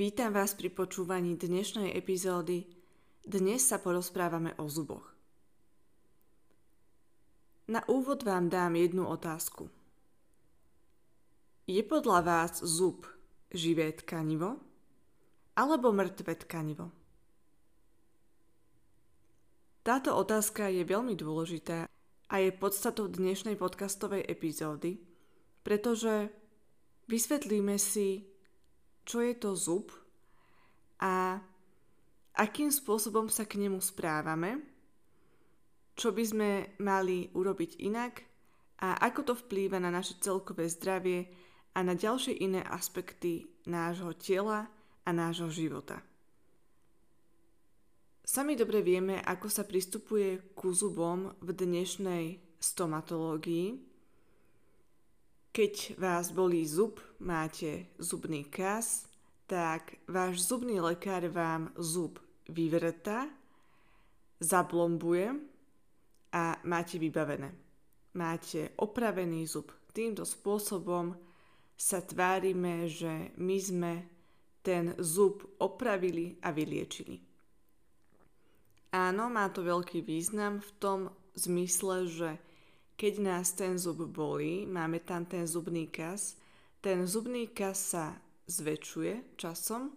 Vítam vás pri počúvaní dnešnej epizódy. Dnes sa porozprávame o zuboch. Na úvod vám dám jednu otázku. Je podľa vás zub živé tkanivo alebo mŕtve tkanivo? Táto otázka je veľmi dôležitá a je podstatou dnešnej podcastovej epizódy, pretože vysvetlíme si, čo je to zub a akým spôsobom sa k nemu správame, čo by sme mali urobiť inak a ako to vplýva na naše celkové zdravie a na ďalšie iné aspekty nášho tela a nášho života. Sami dobre vieme, ako sa pristupuje ku zubom v dnešnej stomatológii, keď vás bolí zub, máte zubný kas, tak váš zubný lekár vám zub vyvrta, zablombuje a máte vybavené. Máte opravený zub. Týmto spôsobom sa tvárime, že my sme ten zub opravili a vyliečili. Áno, má to veľký význam v tom zmysle, že keď nás ten zub bolí, máme tam ten zubný kas, ten zubný kas sa zväčšuje časom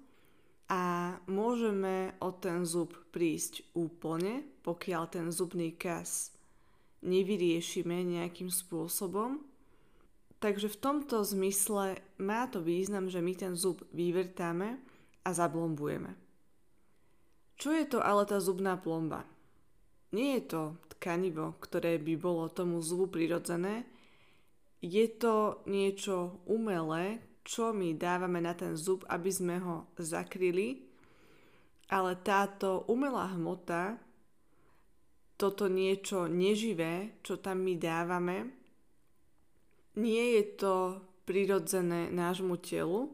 a môžeme o ten zub prísť úplne, pokiaľ ten zubný kas nevyriešime nejakým spôsobom. Takže v tomto zmysle má to význam, že my ten zub vyvrtáme a zablombujeme. Čo je to ale tá zubná plomba? Nie je to tkanivo, ktoré by bolo tomu zubu prirodzené. Je to niečo umelé, čo my dávame na ten zub, aby sme ho zakryli, ale táto umelá hmota, toto niečo neživé, čo tam my dávame, nie je to prirodzené nášmu telu,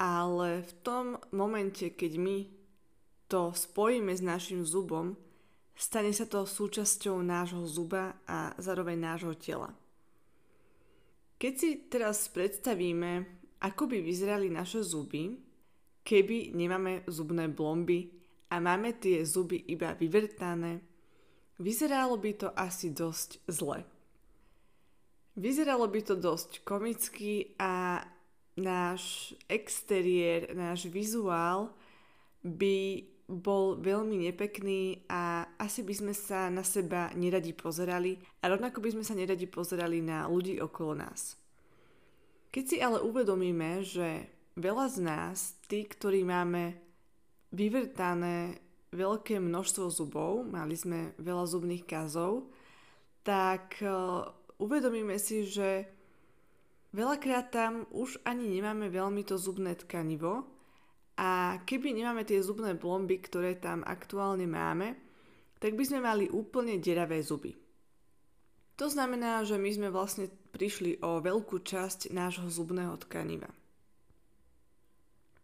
ale v tom momente, keď my to spojíme s našim zubom, Stane sa to súčasťou nášho zuba a zároveň nášho tela. Keď si teraz predstavíme, ako by vyzerali naše zuby, keby nemáme zubné blomby a máme tie zuby iba vyvrtané, vyzeralo by to asi dosť zle. Vyzeralo by to dosť komicky a náš exteriér, náš vizuál by bol veľmi nepekný a asi by sme sa na seba neradi pozerali a rovnako by sme sa neradi pozerali na ľudí okolo nás. Keď si ale uvedomíme, že veľa z nás, tí, ktorí máme vyvrtané veľké množstvo zubov, mali sme veľa zubných kazov, tak uh, uvedomíme si, že veľakrát tam už ani nemáme veľmi to zubné tkanivo, a keby nemáme tie zubné plomby, ktoré tam aktuálne máme, tak by sme mali úplne deravé zuby. To znamená, že my sme vlastne prišli o veľkú časť nášho zubného tkaniva.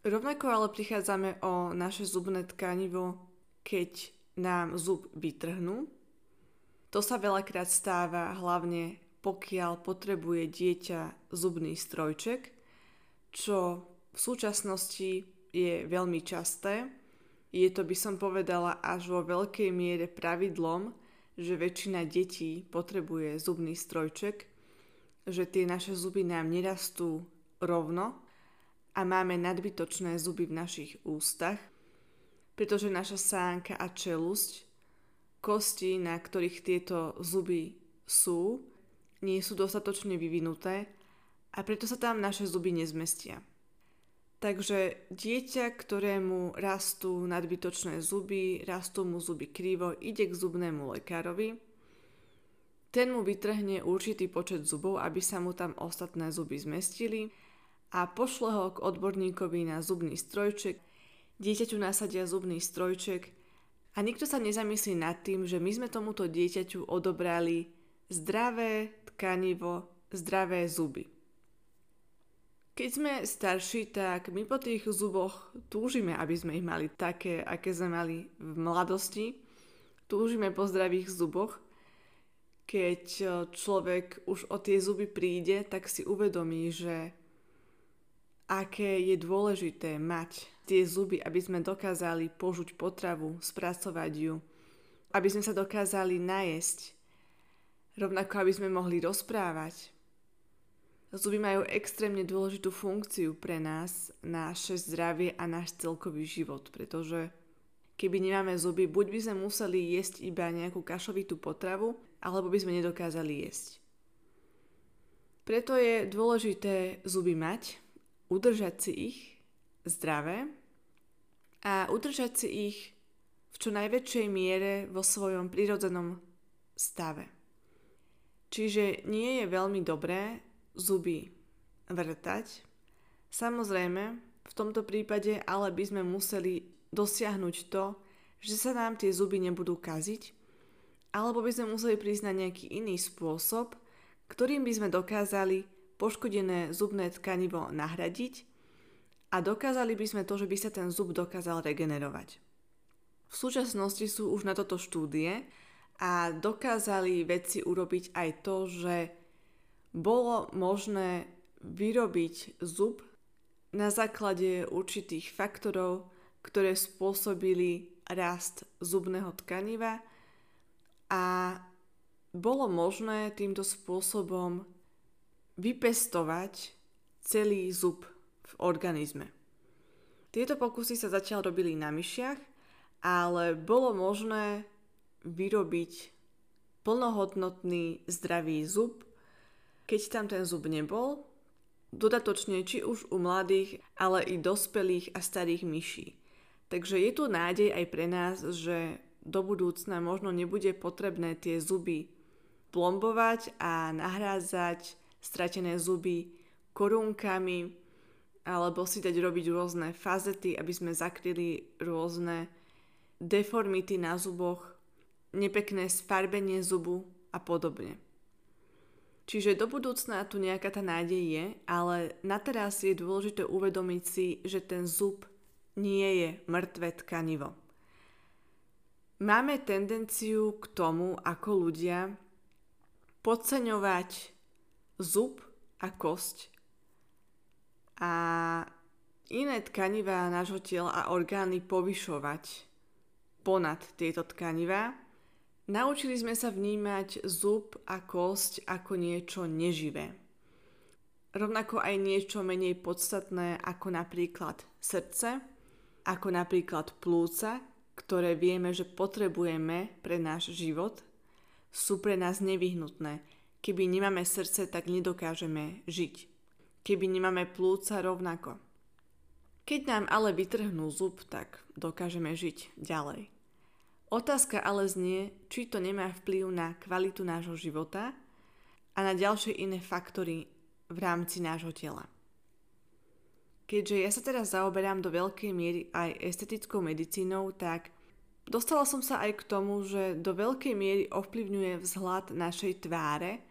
Rovnako ale prichádzame o naše zubné tkanivo, keď nám zub vytrhnú. To sa veľakrát stáva hlavne pokiaľ potrebuje dieťa zubný strojček, čo v súčasnosti je veľmi časté. Je to, by som povedala, až vo veľkej miere pravidlom, že väčšina detí potrebuje zubný strojček, že tie naše zuby nám nerastú rovno a máme nadbytočné zuby v našich ústach, pretože naša sánka a čelusť, kosti, na ktorých tieto zuby sú, nie sú dostatočne vyvinuté a preto sa tam naše zuby nezmestia. Takže dieťa, ktorému rastú nadbytočné zuby, rastú mu zuby krivo, ide k zubnému lekárovi ten mu vytrhne určitý počet zubov, aby sa mu tam ostatné zuby zmestili a pošle ho k odborníkovi na zubný strojček. Dieťaťu nasadia zubný strojček a nikto sa nezamyslí nad tým, že my sme tomuto dieťaťu odobrali zdravé tkanivo, zdravé zuby. Keď sme starší, tak my po tých zuboch túžime, aby sme ich mali také, aké sme mali v mladosti. Túžime po zdravých zuboch, keď e, človek už o tie zuby príde, tak si uvedomí, že aké je dôležité mať tie zuby, aby sme dokázali požuť potravu, spracovať ju, aby sme sa dokázali najesť, rovnako aby sme mohli rozprávať. Zuby majú extrémne dôležitú funkciu pre nás, naše zdravie a náš celkový život, pretože keby nemáme zuby, buď by sme museli jesť iba nejakú kašovitú potravu, alebo by sme nedokázali jesť. Preto je dôležité zuby mať, udržať si ich zdravé a udržať si ich v čo najväčšej miere vo svojom prirodzenom stave. Čiže nie je veľmi dobré zuby vrtať. Samozrejme, v tomto prípade ale by sme museli dosiahnuť to, že sa nám tie zuby nebudú kaziť alebo by sme museli prísť na nejaký iný spôsob, ktorým by sme dokázali poškodené zubné tkanivo nahradiť a dokázali by sme to, že by sa ten zub dokázal regenerovať. V súčasnosti sú už na toto štúdie a dokázali vedci urobiť aj to, že bolo možné vyrobiť zub na základe určitých faktorov, ktoré spôsobili rast zubného tkaniva a bolo možné týmto spôsobom vypestovať celý zub v organizme. Tieto pokusy sa zatiaľ robili na myšiach, ale bolo možné vyrobiť plnohodnotný zdravý zub, keď tam ten zub nebol, dodatočne či už u mladých, ale i dospelých a starých myší. Takže je tu nádej aj pre nás, že do budúcna možno nebude potrebné tie zuby plombovať a nahrázať stratené zuby korunkami alebo si dať robiť rôzne fazety, aby sme zakryli rôzne deformity na zuboch, nepekné sfarbenie zubu a podobne. Čiže do budúcna tu nejaká tá nádej je, ale na teraz je dôležité uvedomiť si, že ten zub nie je mŕtve tkanivo. Máme tendenciu k tomu, ako ľudia, podceňovať zub a kosť a iné tkanivá nášho tela a orgány povyšovať ponad tieto tkanivá. Naučili sme sa vnímať zub a kosť ako niečo neživé. Rovnako aj niečo menej podstatné ako napríklad srdce, ako napríklad plúca, ktoré vieme, že potrebujeme pre náš život, sú pre nás nevyhnutné. Keby nemáme srdce, tak nedokážeme žiť. Keby nemáme plúca rovnako. Keď nám ale vytrhnú zub, tak dokážeme žiť ďalej. Otázka ale znie, či to nemá vplyv na kvalitu nášho života a na ďalšie iné faktory v rámci nášho tela. Keďže ja sa teraz zaoberám do veľkej miery aj estetickou medicínou, tak dostala som sa aj k tomu, že do veľkej miery ovplyvňuje vzhľad našej tváre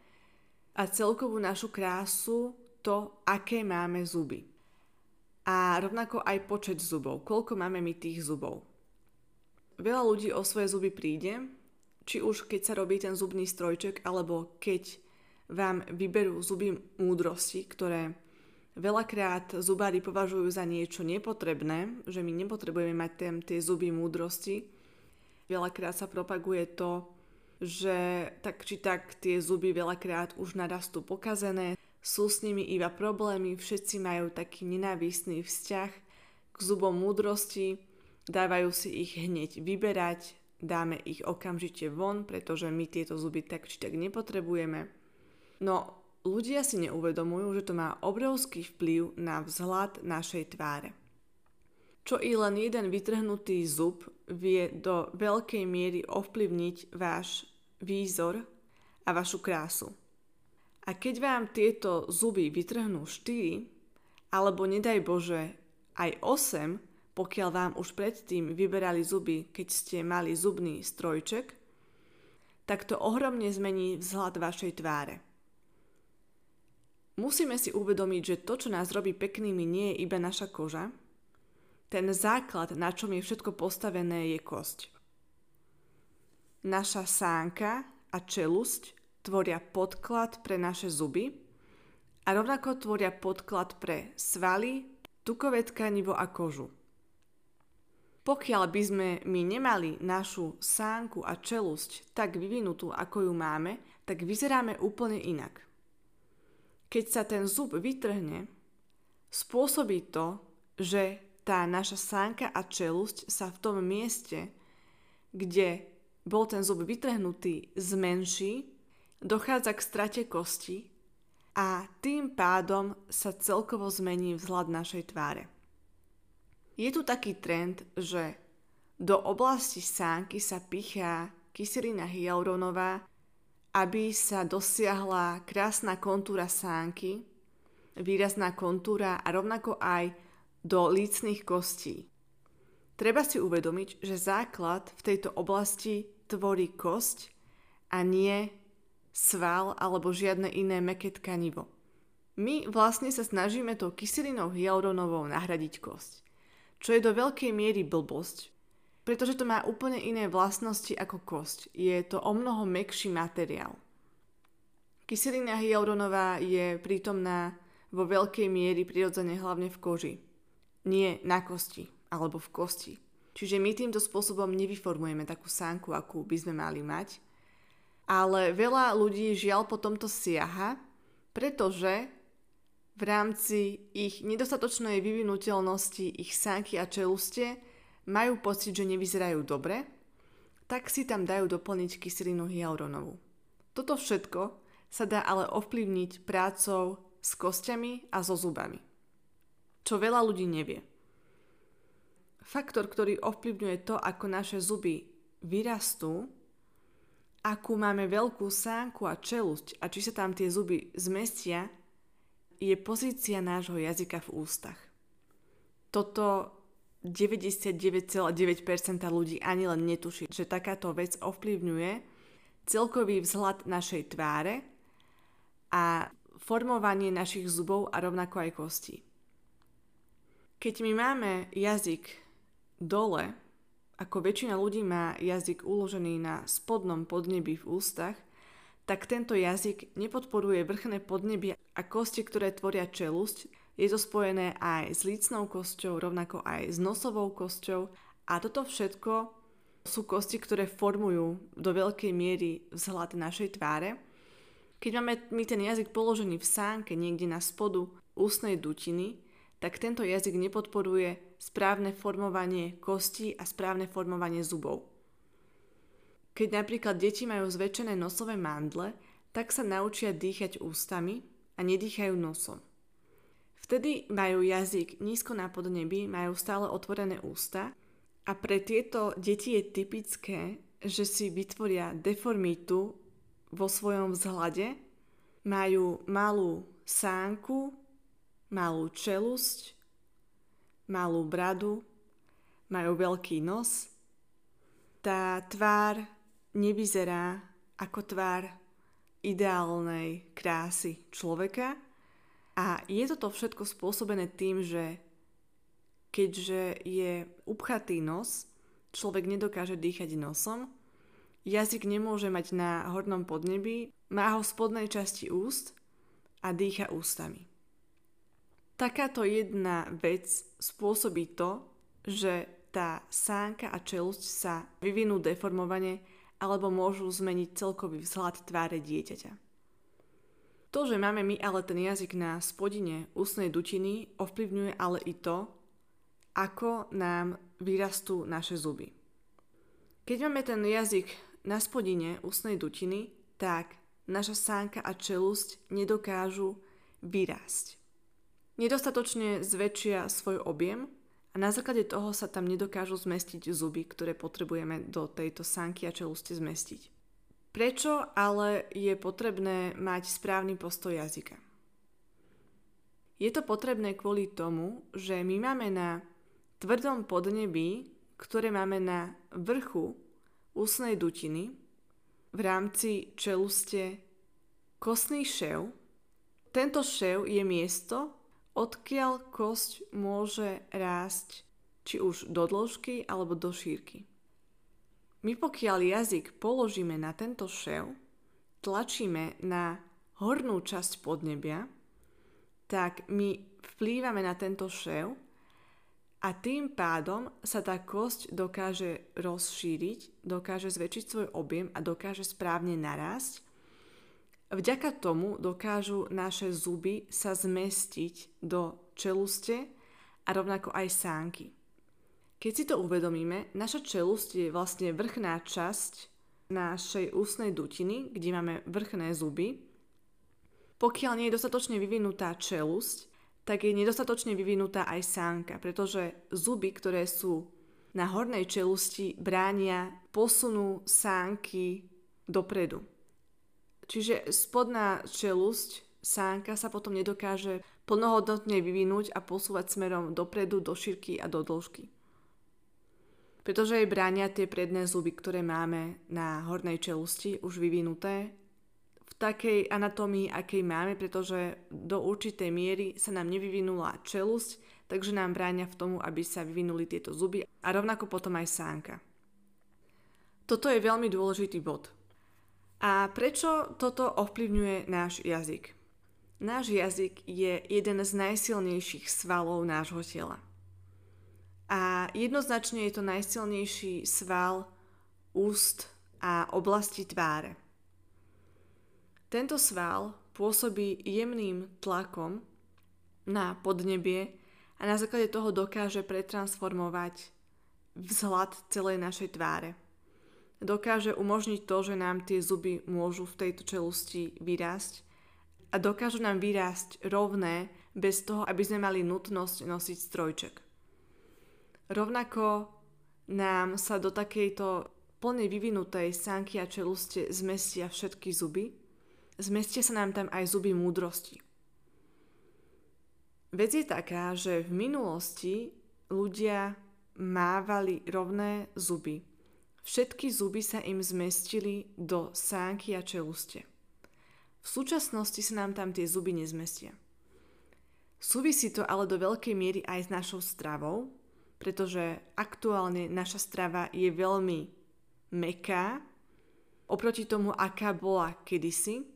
a celkovú našu krásu to, aké máme zuby. A rovnako aj počet zubov, koľko máme my tých zubov. Veľa ľudí o svoje zuby príde, či už keď sa robí ten zubný strojček, alebo keď vám vyberú zuby múdrosti, ktoré Veľakrát zubári považujú za niečo nepotrebné, že my nepotrebujeme mať ten, tie zuby múdrosti. Veľakrát sa propaguje to, že tak či tak tie zuby veľakrát už narastú pokazené, sú s nimi iba problémy, všetci majú taký nenávistný vzťah k zubom múdrosti, dávajú si ich hneď vyberať, dáme ich okamžite von, pretože my tieto zuby tak či tak nepotrebujeme. No ľudia si neuvedomujú, že to má obrovský vplyv na vzhľad našej tváre. Čo i len jeden vytrhnutý zub vie do veľkej miery ovplyvniť váš výzor a vašu krásu. A keď vám tieto zuby vytrhnú 4, alebo nedaj Bože aj 8, pokiaľ vám už predtým vyberali zuby, keď ste mali zubný strojček, tak to ohromne zmení vzhľad vašej tváre. Musíme si uvedomiť, že to, čo nás robí peknými, nie je iba naša koža. Ten základ, na čom je všetko postavené, je kosť. Naša sánka a čelusť tvoria podklad pre naše zuby a rovnako tvoria podklad pre svaly, tukové tkanivo a kožu. Pokiaľ by sme my nemali našu sánku a čelusť tak vyvinutú, ako ju máme, tak vyzeráme úplne inak. Keď sa ten zub vytrhne, spôsobí to, že tá naša sánka a čelusť sa v tom mieste, kde bol ten zub vytrhnutý, zmenší dochádza k strate kosti a tým pádom sa celkovo zmení vzhľad našej tváre. Je tu taký trend, že do oblasti sánky sa pichá kyselina hyaluronová, aby sa dosiahla krásna kontúra sánky, výrazná kontúra a rovnako aj do lícnych kostí. Treba si uvedomiť, že základ v tejto oblasti tvorí kosť a nie sval alebo žiadne iné meké tkanivo. My vlastne sa snažíme tou kyselinou hyaluronovou nahradiť kosť, čo je do veľkej miery blbosť, pretože to má úplne iné vlastnosti ako kosť. Je to o mnoho mekší materiál. Kyselina hyaluronová je prítomná vo veľkej miery prirodzene hlavne v koži, nie na kosti alebo v kosti. Čiže my týmto spôsobom nevyformujeme takú sánku, akú by sme mali mať, ale veľa ľudí žiaľ po tomto siaha, pretože v rámci ich nedostatočnej vyvinutelnosti ich sánky a čelustie majú pocit, že nevyzerajú dobre, tak si tam dajú doplniť kyselinu hyaluronovú. Toto všetko sa dá ale ovplyvniť prácou s kostiami a so zubami. Čo veľa ľudí nevie. Faktor, ktorý ovplyvňuje to, ako naše zuby vyrastú, akú máme veľkú sánku a čelusť a či sa tam tie zuby zmestia, je pozícia nášho jazyka v ústach. Toto 99,9% ľudí ani len netuší, že takáto vec ovplyvňuje celkový vzhľad našej tváre a formovanie našich zubov a rovnako aj kostí. Keď my máme jazyk dole, ako väčšina ľudí má jazyk uložený na spodnom podnebí v ústach, tak tento jazyk nepodporuje vrchné podnebie a kosti, ktoré tvoria čelusť. Je to spojené aj s lícnou kosťou, rovnako aj s nosovou kosťou a toto všetko sú kosti, ktoré formujú do veľkej miery vzhľad našej tváre. Keď máme my ten jazyk položený v sánke niekde na spodu ústnej dutiny, tak tento jazyk nepodporuje správne formovanie kostí a správne formovanie zubov. Keď napríklad deti majú zväčšené nosové mandle, tak sa naučia dýchať ústami a nedýchajú nosom. Vtedy majú jazyk nízko na podnebi, majú stále otvorené ústa a pre tieto deti je typické, že si vytvoria deformitu vo svojom vzhľade, majú malú sánku, malú čelusť, malú bradu, majú veľký nos. Tá tvár nevyzerá ako tvár ideálnej krásy človeka a je toto všetko spôsobené tým, že keďže je upchatý nos, človek nedokáže dýchať nosom, jazyk nemôže mať na hornom podnebí, má ho v spodnej časti úst a dýcha ústami. Takáto jedna vec spôsobí to, že tá sánka a čelusť sa vyvinú deformovane alebo môžu zmeniť celkový vzhľad tváre dieťaťa. To, že máme my ale ten jazyk na spodine ústnej dutiny, ovplyvňuje ale i to, ako nám vyrastú naše zuby. Keď máme ten jazyk na spodine ústnej dutiny, tak naša sánka a čelusť nedokážu vyrásť nedostatočne zväčšia svoj objem na základe toho sa tam nedokážu zmestiť zuby, ktoré potrebujeme do tejto sánky a čeluste zmestiť. Prečo ale je potrebné mať správny postoj jazyka? Je to potrebné kvôli tomu, že my máme na tvrdom podnebí, ktoré máme na vrchu ústnej dutiny, v rámci čeluste kostný šev. Tento šev je miesto, odkiaľ kosť môže rásť či už do dĺžky alebo do šírky. My pokiaľ jazyk položíme na tento šev, tlačíme na hornú časť podnebia, tak my vplývame na tento šev a tým pádom sa tá kosť dokáže rozšíriť, dokáže zväčšiť svoj objem a dokáže správne narásť. Vďaka tomu dokážu naše zuby sa zmestiť do čeluste a rovnako aj sánky. Keď si to uvedomíme, naša čelusť je vlastne vrchná časť našej ústnej dutiny, kde máme vrchné zuby. Pokiaľ nie je dostatočne vyvinutá čelusť, tak je nedostatočne vyvinutá aj sánka, pretože zuby, ktoré sú na hornej čelusti, bránia posunu sánky dopredu. Čiže spodná čelusť, sánka sa potom nedokáže plnohodnotne vyvinúť a posúvať smerom dopredu, do šírky a do dĺžky pretože jej bránia tie predné zuby, ktoré máme na hornej čelusti už vyvinuté v takej anatómii, akej máme, pretože do určitej miery sa nám nevyvinula čelusť, takže nám bránia v tomu, aby sa vyvinuli tieto zuby a rovnako potom aj sánka. Toto je veľmi dôležitý bod. A prečo toto ovplyvňuje náš jazyk? Náš jazyk je jeden z najsilnejších svalov nášho tela. A jednoznačne je to najsilnejší sval úst a oblasti tváre. Tento sval pôsobí jemným tlakom na podnebie a na základe toho dokáže pretransformovať vzhľad celej našej tváre. Dokáže umožniť to, že nám tie zuby môžu v tejto čelusti vyrásť a dokážu nám vyrásť rovné bez toho, aby sme mali nutnosť nosiť strojček. Rovnako nám sa do takejto plne vyvinutej sánky a čeluste zmestia všetky zuby. Zmestia sa nám tam aj zuby múdrosti. Vec je taká, že v minulosti ľudia mávali rovné zuby. Všetky zuby sa im zmestili do sánky a čeluste. V súčasnosti sa nám tam tie zuby nezmestia. Súvisí to ale do veľkej miery aj s našou stravou, pretože aktuálne naša strava je veľmi meká oproti tomu, aká bola kedysi.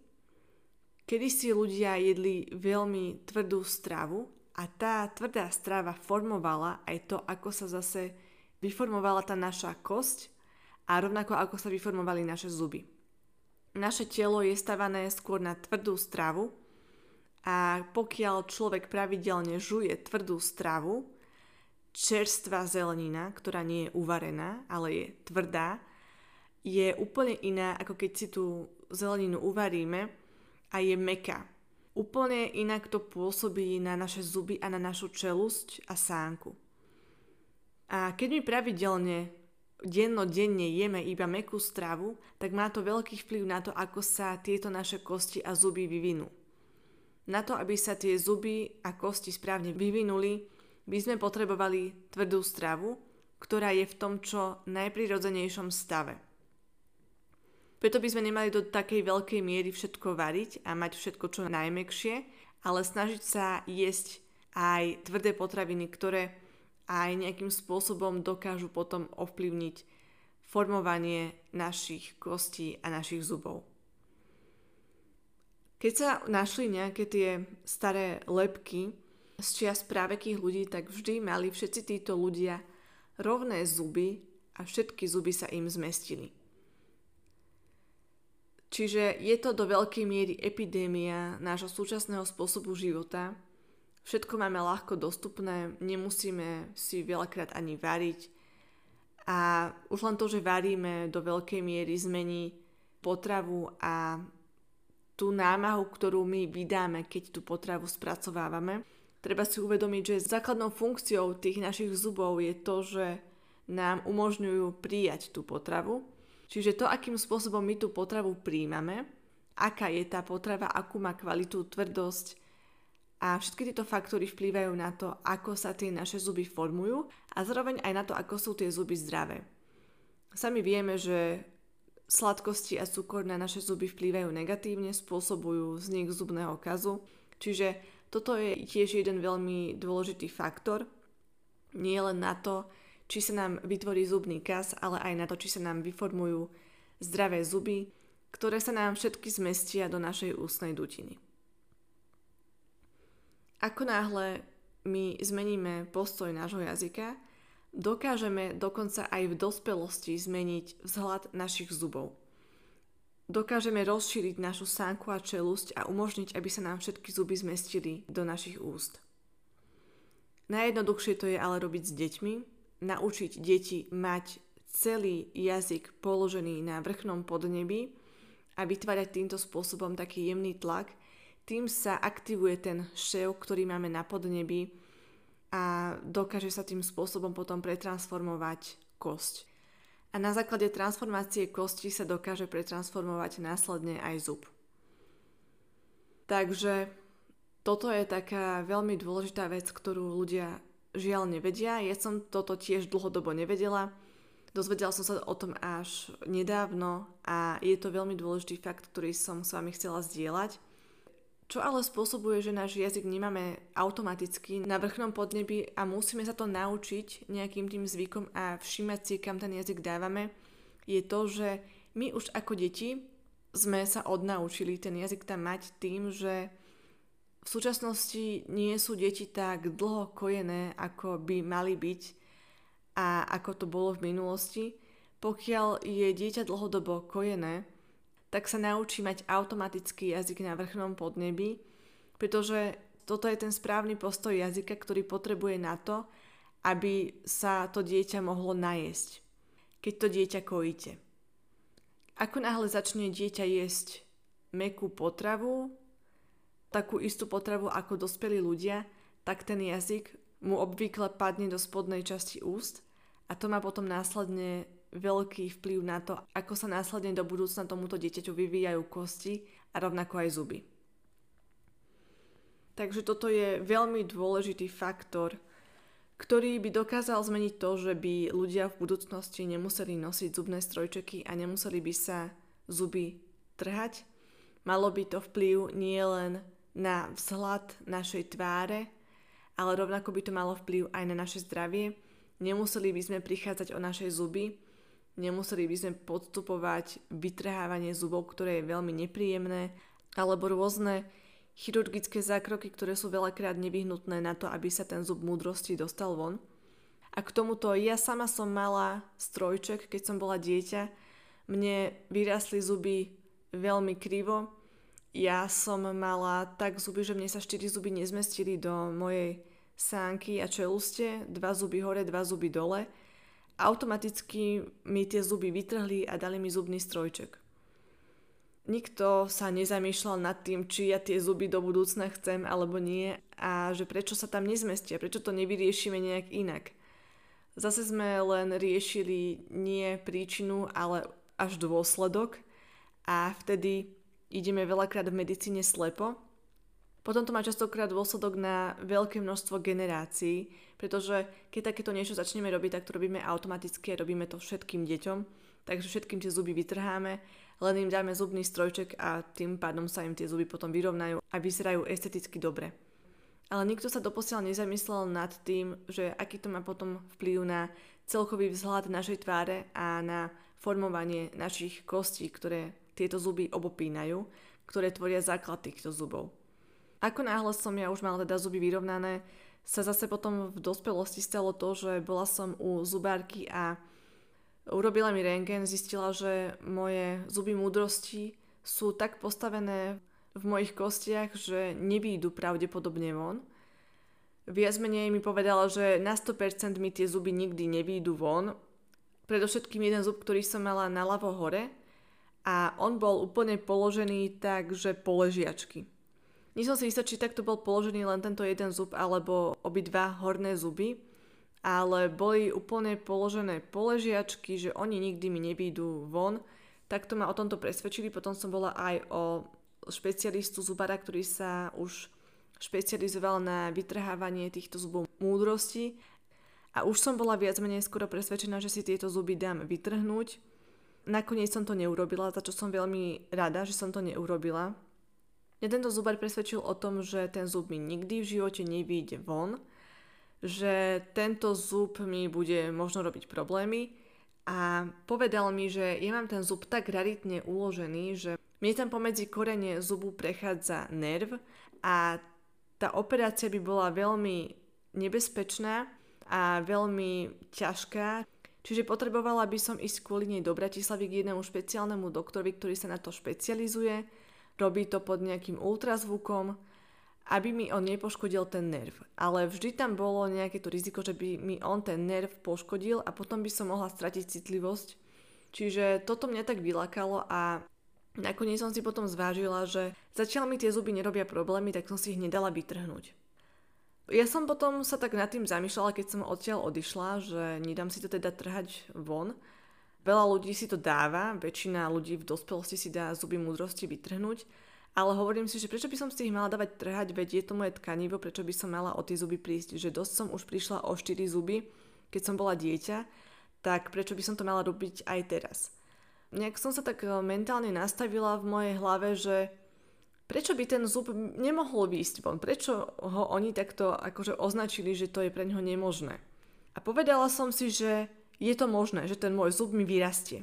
Kedysi ľudia jedli veľmi tvrdú stravu a tá tvrdá strava formovala aj to, ako sa zase vyformovala tá naša kosť a rovnako ako sa vyformovali naše zuby. Naše telo je stavané skôr na tvrdú stravu a pokiaľ človek pravidelne žuje tvrdú stravu, čerstvá zelenina, ktorá nie je uvarená, ale je tvrdá, je úplne iná, ako keď si tú zeleninu uvaríme a je meká. Úplne inak to pôsobí na naše zuby a na našu čelusť a sánku. A keď my pravidelne dennodenne jeme iba mekú stravu, tak má to veľký vplyv na to, ako sa tieto naše kosti a zuby vyvinú. Na to, aby sa tie zuby a kosti správne vyvinuli, by sme potrebovali tvrdú stravu, ktorá je v tom čo najprirodzenejšom stave. Preto by sme nemali do takej veľkej miery všetko variť a mať všetko čo najmekšie, ale snažiť sa jesť aj tvrdé potraviny, ktoré aj nejakým spôsobom dokážu potom ovplyvniť formovanie našich kostí a našich zubov. Keď sa našli nejaké tie staré lepky, z čias právekých ľudí, tak vždy mali všetci títo ľudia rovné zuby a všetky zuby sa im zmestili. Čiže je to do veľkej miery epidémia nášho súčasného spôsobu života. Všetko máme ľahko dostupné, nemusíme si veľakrát ani variť. A už len to, že varíme, do veľkej miery zmení potravu a tú námahu, ktorú my vydáme, keď tú potravu spracovávame. Treba si uvedomiť, že základnou funkciou tých našich zubov je to, že nám umožňujú prijať tú potravu. Čiže to, akým spôsobom my tú potravu príjmame, aká je tá potrava, akú má kvalitu, tvrdosť a všetky tieto faktory vplývajú na to, ako sa tie naše zuby formujú a zároveň aj na to, ako sú tie zuby zdravé. Sami vieme, že sladkosti a cukor na naše zuby vplývajú negatívne, spôsobujú vznik zubného kazu, čiže toto je tiež jeden veľmi dôležitý faktor, nie len na to, či sa nám vytvorí zubný kas, ale aj na to, či sa nám vyformujú zdravé zuby, ktoré sa nám všetky zmestia do našej ústnej dutiny. Ako náhle my zmeníme postoj nášho jazyka, dokážeme dokonca aj v dospelosti zmeniť vzhľad našich zubov. Dokážeme rozšíriť našu sánku a čelusť a umožniť, aby sa nám všetky zuby zmestili do našich úst. Najjednoduchšie to je ale robiť s deťmi, naučiť deti mať celý jazyk položený na vrchnom podnebí a vytvárať týmto spôsobom taký jemný tlak, tým sa aktivuje ten šev, ktorý máme na podnebí a dokáže sa tým spôsobom potom pretransformovať kosť. A na základe transformácie kosti sa dokáže pretransformovať následne aj zub. Takže toto je taká veľmi dôležitá vec, ktorú ľudia žiaľ nevedia. Ja som toto tiež dlhodobo nevedela. Dozvedela som sa o tom až nedávno a je to veľmi dôležitý fakt, ktorý som s vami chcela zdieľať. Čo ale spôsobuje, že náš jazyk nemáme automaticky na vrchnom podnebí a musíme sa to naučiť nejakým tým zvykom a všímať si, kam ten jazyk dávame, je to, že my už ako deti sme sa odnaučili ten jazyk tam mať tým, že v súčasnosti nie sú deti tak dlho kojené, ako by mali byť a ako to bolo v minulosti. Pokiaľ je dieťa dlhodobo kojené, tak sa naučí mať automatický jazyk na vrchnom podnebí, pretože toto je ten správny postoj jazyka, ktorý potrebuje na to, aby sa to dieťa mohlo najesť, keď to dieťa kojíte. Ako náhle začne dieťa jesť mekú potravu, takú istú potravu ako dospelí ľudia, tak ten jazyk mu obvykle padne do spodnej časti úst a to má potom následne veľký vplyv na to, ako sa následne do budúcna tomuto dieťaťu vyvíjajú kosti a rovnako aj zuby. Takže toto je veľmi dôležitý faktor, ktorý by dokázal zmeniť to, že by ľudia v budúcnosti nemuseli nosiť zubné strojčeky a nemuseli by sa zuby trhať. Malo by to vplyv nielen na vzhľad našej tváre, ale rovnako by to malo vplyv aj na naše zdravie. Nemuseli by sme prichádzať o naše zuby, nemuseli by sme podstupovať vytrhávanie zubov, ktoré je veľmi nepríjemné, alebo rôzne chirurgické zákroky, ktoré sú veľakrát nevyhnutné na to, aby sa ten zub múdrosti dostal von. A k tomuto ja sama som mala strojček, keď som bola dieťa. Mne vyrastli zuby veľmi krivo, ja som mala tak zuby, že mne sa 4 zuby nezmestili do mojej sánky a čeluste, dva zuby hore, dva zuby dole. Automaticky mi tie zuby vytrhli a dali mi zubný strojček. Nikto sa nezamýšľal nad tým, či ja tie zuby do budúcna chcem alebo nie a že prečo sa tam nezmestia, prečo to nevyriešime nejak inak. Zase sme len riešili nie príčinu, ale až dôsledok a vtedy ideme veľakrát v medicíne slepo. Potom to má častokrát dôsledok na veľké množstvo generácií, pretože keď takéto niečo začneme robiť, tak to robíme automaticky a robíme to všetkým deťom. Takže všetkým tie zuby vytrháme, len im dáme zubný strojček a tým pádom sa im tie zuby potom vyrovnajú a vyzerajú esteticky dobre. Ale nikto sa doposiaľ nezamyslel nad tým, že aký to má potom vplyv na celkový vzhľad našej tváre a na formovanie našich kostí, ktoré tieto zuby obopínajú, ktoré tvoria základ týchto zubov. Ako náhle som ja už mala teda zuby vyrovnané, sa zase potom v dospelosti stalo to, že bola som u zubárky a urobila mi rengen, zistila, že moje zuby múdrosti sú tak postavené v mojich kostiach, že nevýjdu pravdepodobne von. Viac menej mi povedala, že na 100% mi tie zuby nikdy nevýjdu von. Predovšetkým jeden zub, ktorý som mala na ľavo hore, a on bol úplne položený tak, že poležiačky. Nie som si istá, či takto bol položený len tento jeden zub alebo obidva horné zuby, ale boli úplne položené poležiačky, že oni nikdy mi nevídu von. Takto ma o tomto presvedčili, potom som bola aj o špecialistu zubara, ktorý sa už špecializoval na vytrhávanie týchto zubov múdrosti a už som bola viac menej skoro presvedčená, že si tieto zuby dám vytrhnúť. Nakoniec som to neurobila, za čo som veľmi rada, že som to neurobila. Mňa tento zubar presvedčil o tom, že ten zub mi nikdy v živote nevíde von, že tento zub mi bude možno robiť problémy a povedal mi, že ja mám ten zub tak raritne uložený, že mne tam pomedzi korene zubu prechádza nerv a tá operácia by bola veľmi nebezpečná a veľmi ťažká. Čiže potrebovala by som ísť kvôli nej do Bratislavy k jednému špeciálnemu doktorovi, ktorý sa na to špecializuje. Robí to pod nejakým ultrazvukom aby mi on nepoškodil ten nerv. Ale vždy tam bolo nejaké to riziko, že by mi on ten nerv poškodil a potom by som mohla stratiť citlivosť. Čiže toto mňa tak vylakalo a nakoniec som si potom zvážila, že zatiaľ mi tie zuby nerobia problémy, tak som si ich nedala vytrhnúť. Ja som potom sa tak nad tým zamýšľala, keď som odtiaľ odišla, že nedám si to teda trhať von. Veľa ľudí si to dáva, väčšina ľudí v dospelosti si dá zuby múdrosti vytrhnúť, ale hovorím si, že prečo by som si ich mala dávať trhať, veď je to moje tkanivo, prečo by som mala o tie zuby prísť, že dosť som už prišla o 4 zuby, keď som bola dieťa, tak prečo by som to mala robiť aj teraz. Nejak som sa tak eh, mentálne nastavila v mojej hlave, že prečo by ten zub nemohol výjsť von, prečo ho oni takto akože označili, že to je pre neho nemožné. A povedala som si, že je to možné, že ten môj zub mi vyrastie.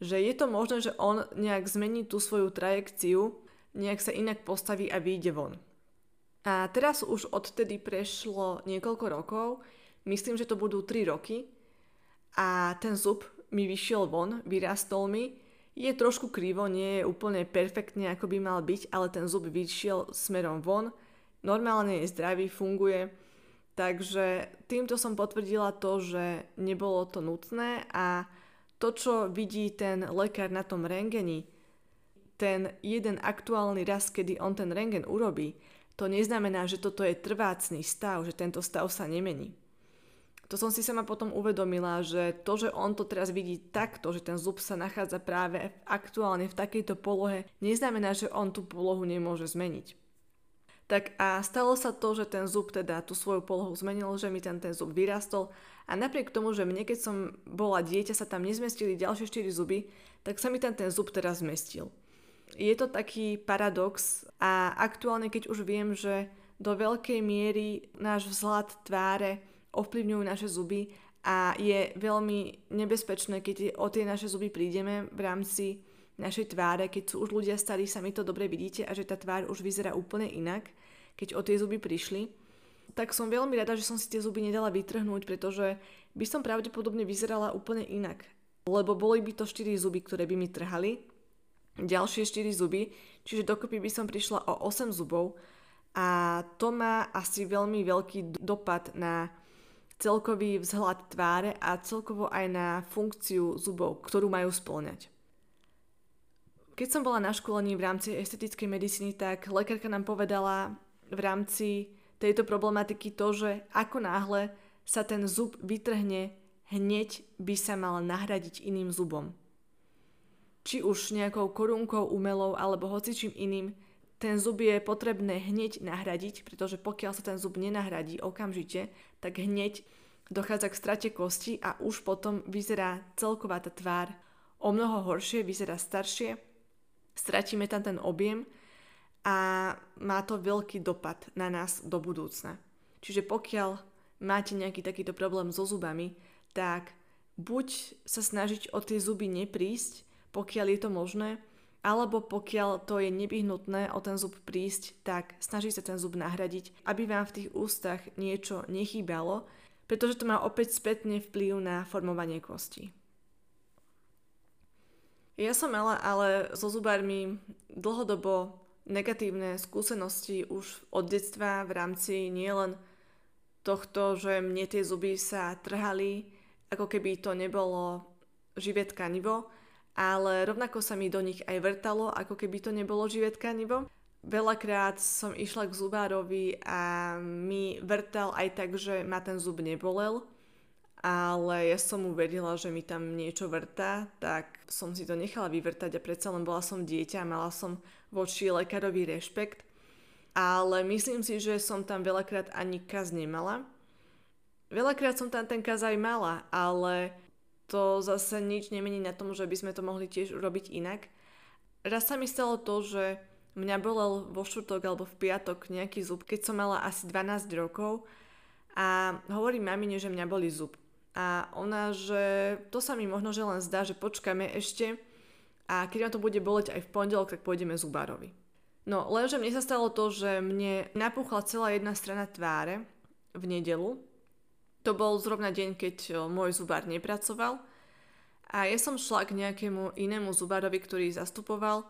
Že je to možné, že on nejak zmení tú svoju trajekciu nejak sa inak postaví a vyjde von. A teraz už odtedy prešlo niekoľko rokov, myslím, že to budú 3 roky. A ten zub mi vyšiel von, vyrastol mi, je trošku krivo, nie je úplne perfektne ako by mal byť, ale ten zub vyšiel smerom von, normálne je zdravý, funguje, takže týmto som potvrdila to, že nebolo to nutné a to, čo vidí ten lekár na tom rengeni, ten jeden aktuálny raz, kedy on ten rengen urobí, to neznamená, že toto je trvácný stav, že tento stav sa nemení. To som si sama potom uvedomila, že to, že on to teraz vidí takto, že ten zub sa nachádza práve aktuálne v takejto polohe, neznamená, že on tú polohu nemôže zmeniť. Tak a stalo sa to, že ten zub teda tú svoju polohu zmenil, že mi ten, ten zub vyrastol. A napriek tomu, že mne keď som bola dieťa sa tam nezmestili ďalšie 4 zuby, tak sa mi tam ten zub teraz zmestil. Je to taký paradox a aktuálne keď už viem, že do veľkej miery náš vzhľad tváre ovplyvňujú naše zuby a je veľmi nebezpečné, keď o tie naše zuby prídeme v rámci našej tváre, keď sú už ľudia starí, sami to dobre vidíte a že tá tvár už vyzerá úplne inak, keď o tie zuby prišli. Tak som veľmi rada, že som si tie zuby nedala vytrhnúť, pretože by som pravdepodobne vyzerala úplne inak. Lebo boli by to 4 zuby, ktoré by mi trhali ďalšie 4 zuby, čiže dokopy by som prišla o 8 zubov a to má asi veľmi veľký dopad na celkový vzhľad tváre a celkovo aj na funkciu zubov, ktorú majú splňať. Keď som bola na školení v rámci estetickej medicíny, tak lekárka nám povedala v rámci tejto problematiky to, že ako náhle sa ten zub vytrhne, hneď by sa mal nahradiť iným zubom. Či už nejakou korunkou umelou alebo hocičím iným, ten zub je potrebné hneď nahradiť, pretože pokiaľ sa ten zub nenahradí okamžite, tak hneď dochádza k strate kosti a už potom vyzerá celková tá tvár o mnoho horšie, vyzerá staršie, stratíme tam ten objem a má to veľký dopad na nás do budúcna. Čiže pokiaľ máte nejaký takýto problém so zubami, tak buď sa snažiť o tie zuby neprísť, pokiaľ je to možné, alebo pokiaľ to je nevyhnutné o ten zub prísť, tak snaží sa ten zub nahradiť, aby vám v tých ústach niečo nechýbalo, pretože to má opäť spätne vplyv na formovanie kosti. Ja som mala ale so zubármi dlhodobo negatívne skúsenosti už od detstva v rámci nielen tohto, že mne tie zuby sa trhali, ako keby to nebolo živé tkanivo, ale rovnako sa mi do nich aj vrtalo, ako keby to nebolo živé tkanivo. veľakrát som išla k zubárovi a mi vrtal aj tak, že ma ten zub nebolel, ale ja som mu verila, že mi tam niečo vrtá, tak som si to nechala vyvrtať a predsa len bola som dieťa a mala som voči lekárovi rešpekt. Ale myslím si, že som tam veľakrát ani kaz nemala. Veľakrát som tam ten kaz aj mala, ale to zase nič nemení na tom, že by sme to mohli tiež urobiť inak. Raz sa mi stalo to, že mňa bolel vo štvrtok alebo v piatok nejaký zub, keď som mala asi 12 rokov a hovorím mamine, že mňa boli zub. A ona, že to sa mi možno že len zdá, že počkajme ešte a keď ma to bude boleť aj v pondelok, tak pôjdeme zubárovi. No, lenže mne sa stalo to, že mne napúchla celá jedna strana tváre v nedelu. To bol zrovna deň, keď môj zubár nepracoval. A ja som šla k nejakému inému zubárovi, ktorý zastupoval.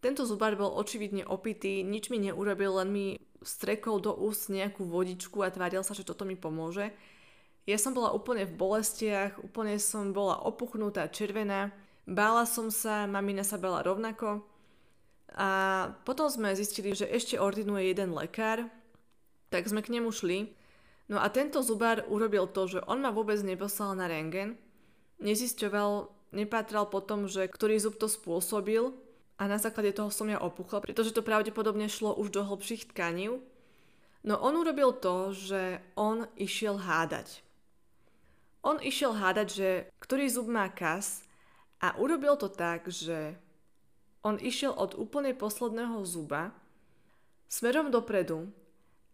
Tento zubár bol očividne opitý, nič mi neurobil, len mi strekol do úst nejakú vodičku a tváril sa, že toto mi pomôže. Ja som bola úplne v bolestiach, úplne som bola opuchnutá, červená, bála som sa, mamina sa bála rovnako. A potom sme zistili, že ešte ordinuje jeden lekár, tak sme k nemu šli. No a tento zubár urobil to, že on ma vôbec neposlal na rengen, nezisťoval, nepátral potom, že ktorý zub to spôsobil a na základe toho som ja opuchla, pretože to pravdepodobne šlo už do hlbších tkaní. No on urobil to, že on išiel hádať. On išiel hádať, že ktorý zub má kas a urobil to tak, že on išiel od úplne posledného zuba smerom dopredu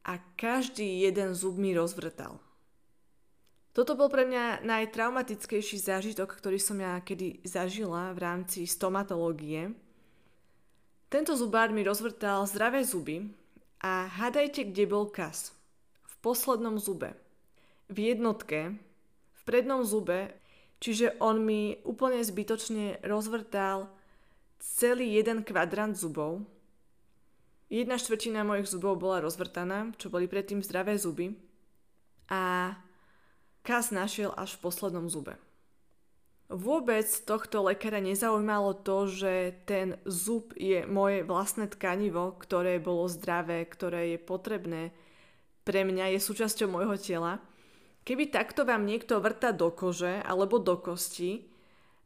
a každý jeden zub mi rozvrtal. Toto bol pre mňa najtraumatickejší zážitok, ktorý som ja kedy zažila v rámci stomatológie. Tento zubár mi rozvrtal zdravé zuby a hádajte, kde bol kas. V poslednom zube. V jednotke, prednom zube, čiže on mi úplne zbytočne rozvrtal celý jeden kvadrant zubov. Jedna štvrtina mojich zubov bola rozvrtaná, čo boli predtým zdravé zuby. A Kas našiel až v poslednom zube. Vôbec tohto lekára nezaujímalo to, že ten zub je moje vlastné tkanivo, ktoré bolo zdravé, ktoré je potrebné pre mňa, je súčasťou môjho tela Keby takto vám niekto vrta do kože, alebo do kosti,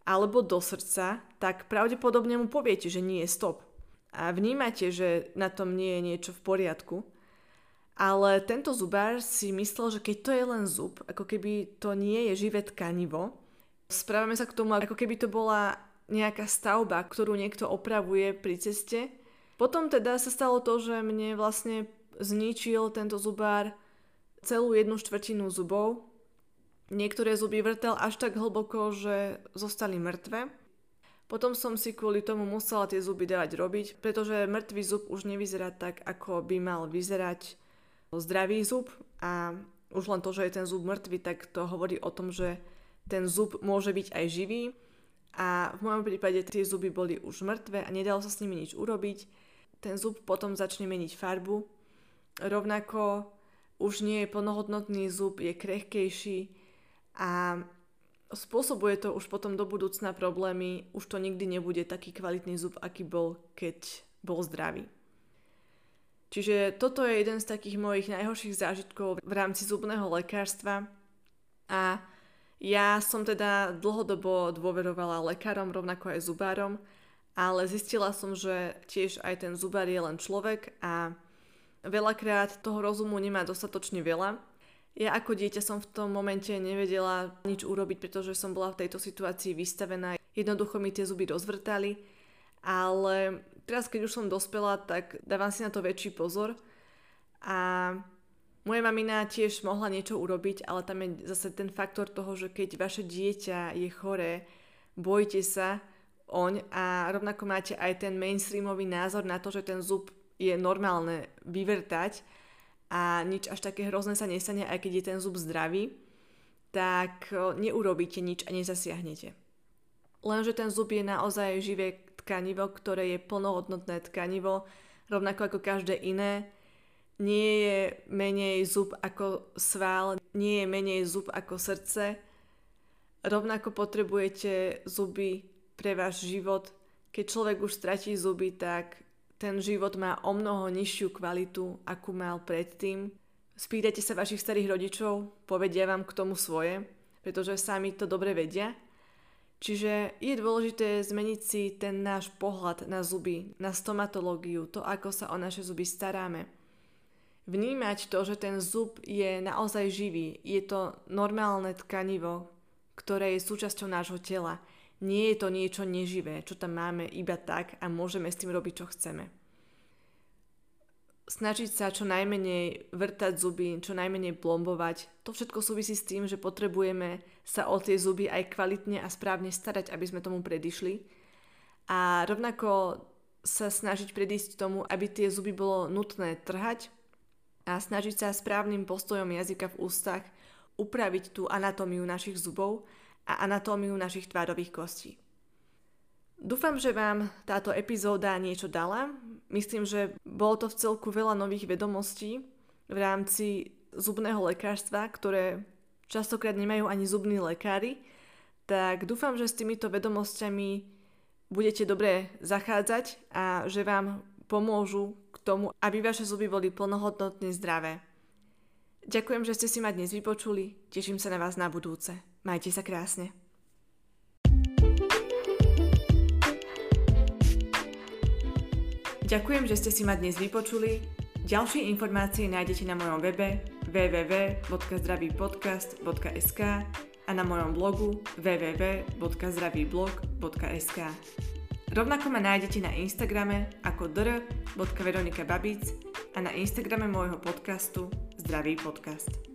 alebo do srdca, tak pravdepodobne mu poviete, že nie je stop. A vnímate, že na tom nie je niečo v poriadku. Ale tento zubár si myslel, že keď to je len zub, ako keby to nie je živé tkanivo, správame sa k tomu, ako keby to bola nejaká stavba, ktorú niekto opravuje pri ceste. Potom teda sa stalo to, že mne vlastne zničil tento zubár celú jednu štvrtinu zubov. Niektoré zuby vrtel až tak hlboko, že zostali mŕtve. Potom som si kvôli tomu musela tie zuby dávať robiť, pretože mŕtvý zub už nevyzerá tak, ako by mal vyzerať zdravý zub a už len to, že je ten zub mŕtvy, tak to hovorí o tom, že ten zub môže byť aj živý a v mojom prípade tie zuby boli už mŕtve a nedalo sa s nimi nič urobiť. Ten zub potom začne meniť farbu. Rovnako už nie je plnohodnotný zub, je krehkejší a spôsobuje to už potom do budúcna problémy, už to nikdy nebude taký kvalitný zub, aký bol, keď bol zdravý. Čiže toto je jeden z takých mojich najhorších zážitkov v rámci zubného lekárstva a ja som teda dlhodobo dôverovala lekárom, rovnako aj zubárom, ale zistila som, že tiež aj ten zubár je len človek a veľakrát toho rozumu nemá dostatočne veľa. Ja ako dieťa som v tom momente nevedela nič urobiť, pretože som bola v tejto situácii vystavená. Jednoducho mi tie zuby rozvrtali, ale teraz keď už som dospela, tak dávam si na to väčší pozor. A moja mamina tiež mohla niečo urobiť, ale tam je zase ten faktor toho, že keď vaše dieťa je choré, bojte sa oň a rovnako máte aj ten mainstreamový názor na to, že ten zub je normálne vyvrtať a nič až také hrozné sa nestane, aj keď je ten zub zdravý, tak neurobíte nič a nezasiahnete. Lenže ten zub je naozaj živé tkanivo, ktoré je plnohodnotné tkanivo, rovnako ako každé iné. Nie je menej zub ako sval, nie je menej zub ako srdce. Rovnako potrebujete zuby pre váš život. Keď človek už stratí zuby, tak ten život má o mnoho nižšiu kvalitu, akú mal predtým. Spýtajte sa vašich starých rodičov, povedia vám k tomu svoje, pretože sami to dobre vedia. Čiže je dôležité zmeniť si ten náš pohľad na zuby, na stomatológiu, to ako sa o naše zuby staráme. Vnímať to, že ten zub je naozaj živý, je to normálne tkanivo, ktoré je súčasťou nášho tela nie je to niečo neživé, čo tam máme iba tak a môžeme s tým robiť, čo chceme. Snažiť sa čo najmenej vrtať zuby, čo najmenej plombovať, to všetko súvisí s tým, že potrebujeme sa o tie zuby aj kvalitne a správne starať, aby sme tomu predišli. A rovnako sa snažiť predísť tomu, aby tie zuby bolo nutné trhať a snažiť sa správnym postojom jazyka v ústach upraviť tú anatómiu našich zubov, a anatómiu našich tvárových kostí. Dúfam, že vám táto epizóda niečo dala. Myslím, že bolo to v celku veľa nových vedomostí v rámci zubného lekárstva, ktoré častokrát nemajú ani zubní lekári. Tak dúfam, že s týmito vedomosťami budete dobre zachádzať a že vám pomôžu k tomu, aby vaše zuby boli plnohodnotne zdravé. Ďakujem, že ste si ma dnes vypočuli. Teším sa na vás na budúce. Majte sa krásne. Ďakujem, že ste si ma dnes vypočuli. Ďalšie informácie nájdete na mojom webe www.zdravýpodcast.sk a na mojom blogu www.zdravýblog.sk. Rovnako ma nájdete na Instagrame ako dr.veronikababic a na Instagrame môjho podcastu Zdravý podcast.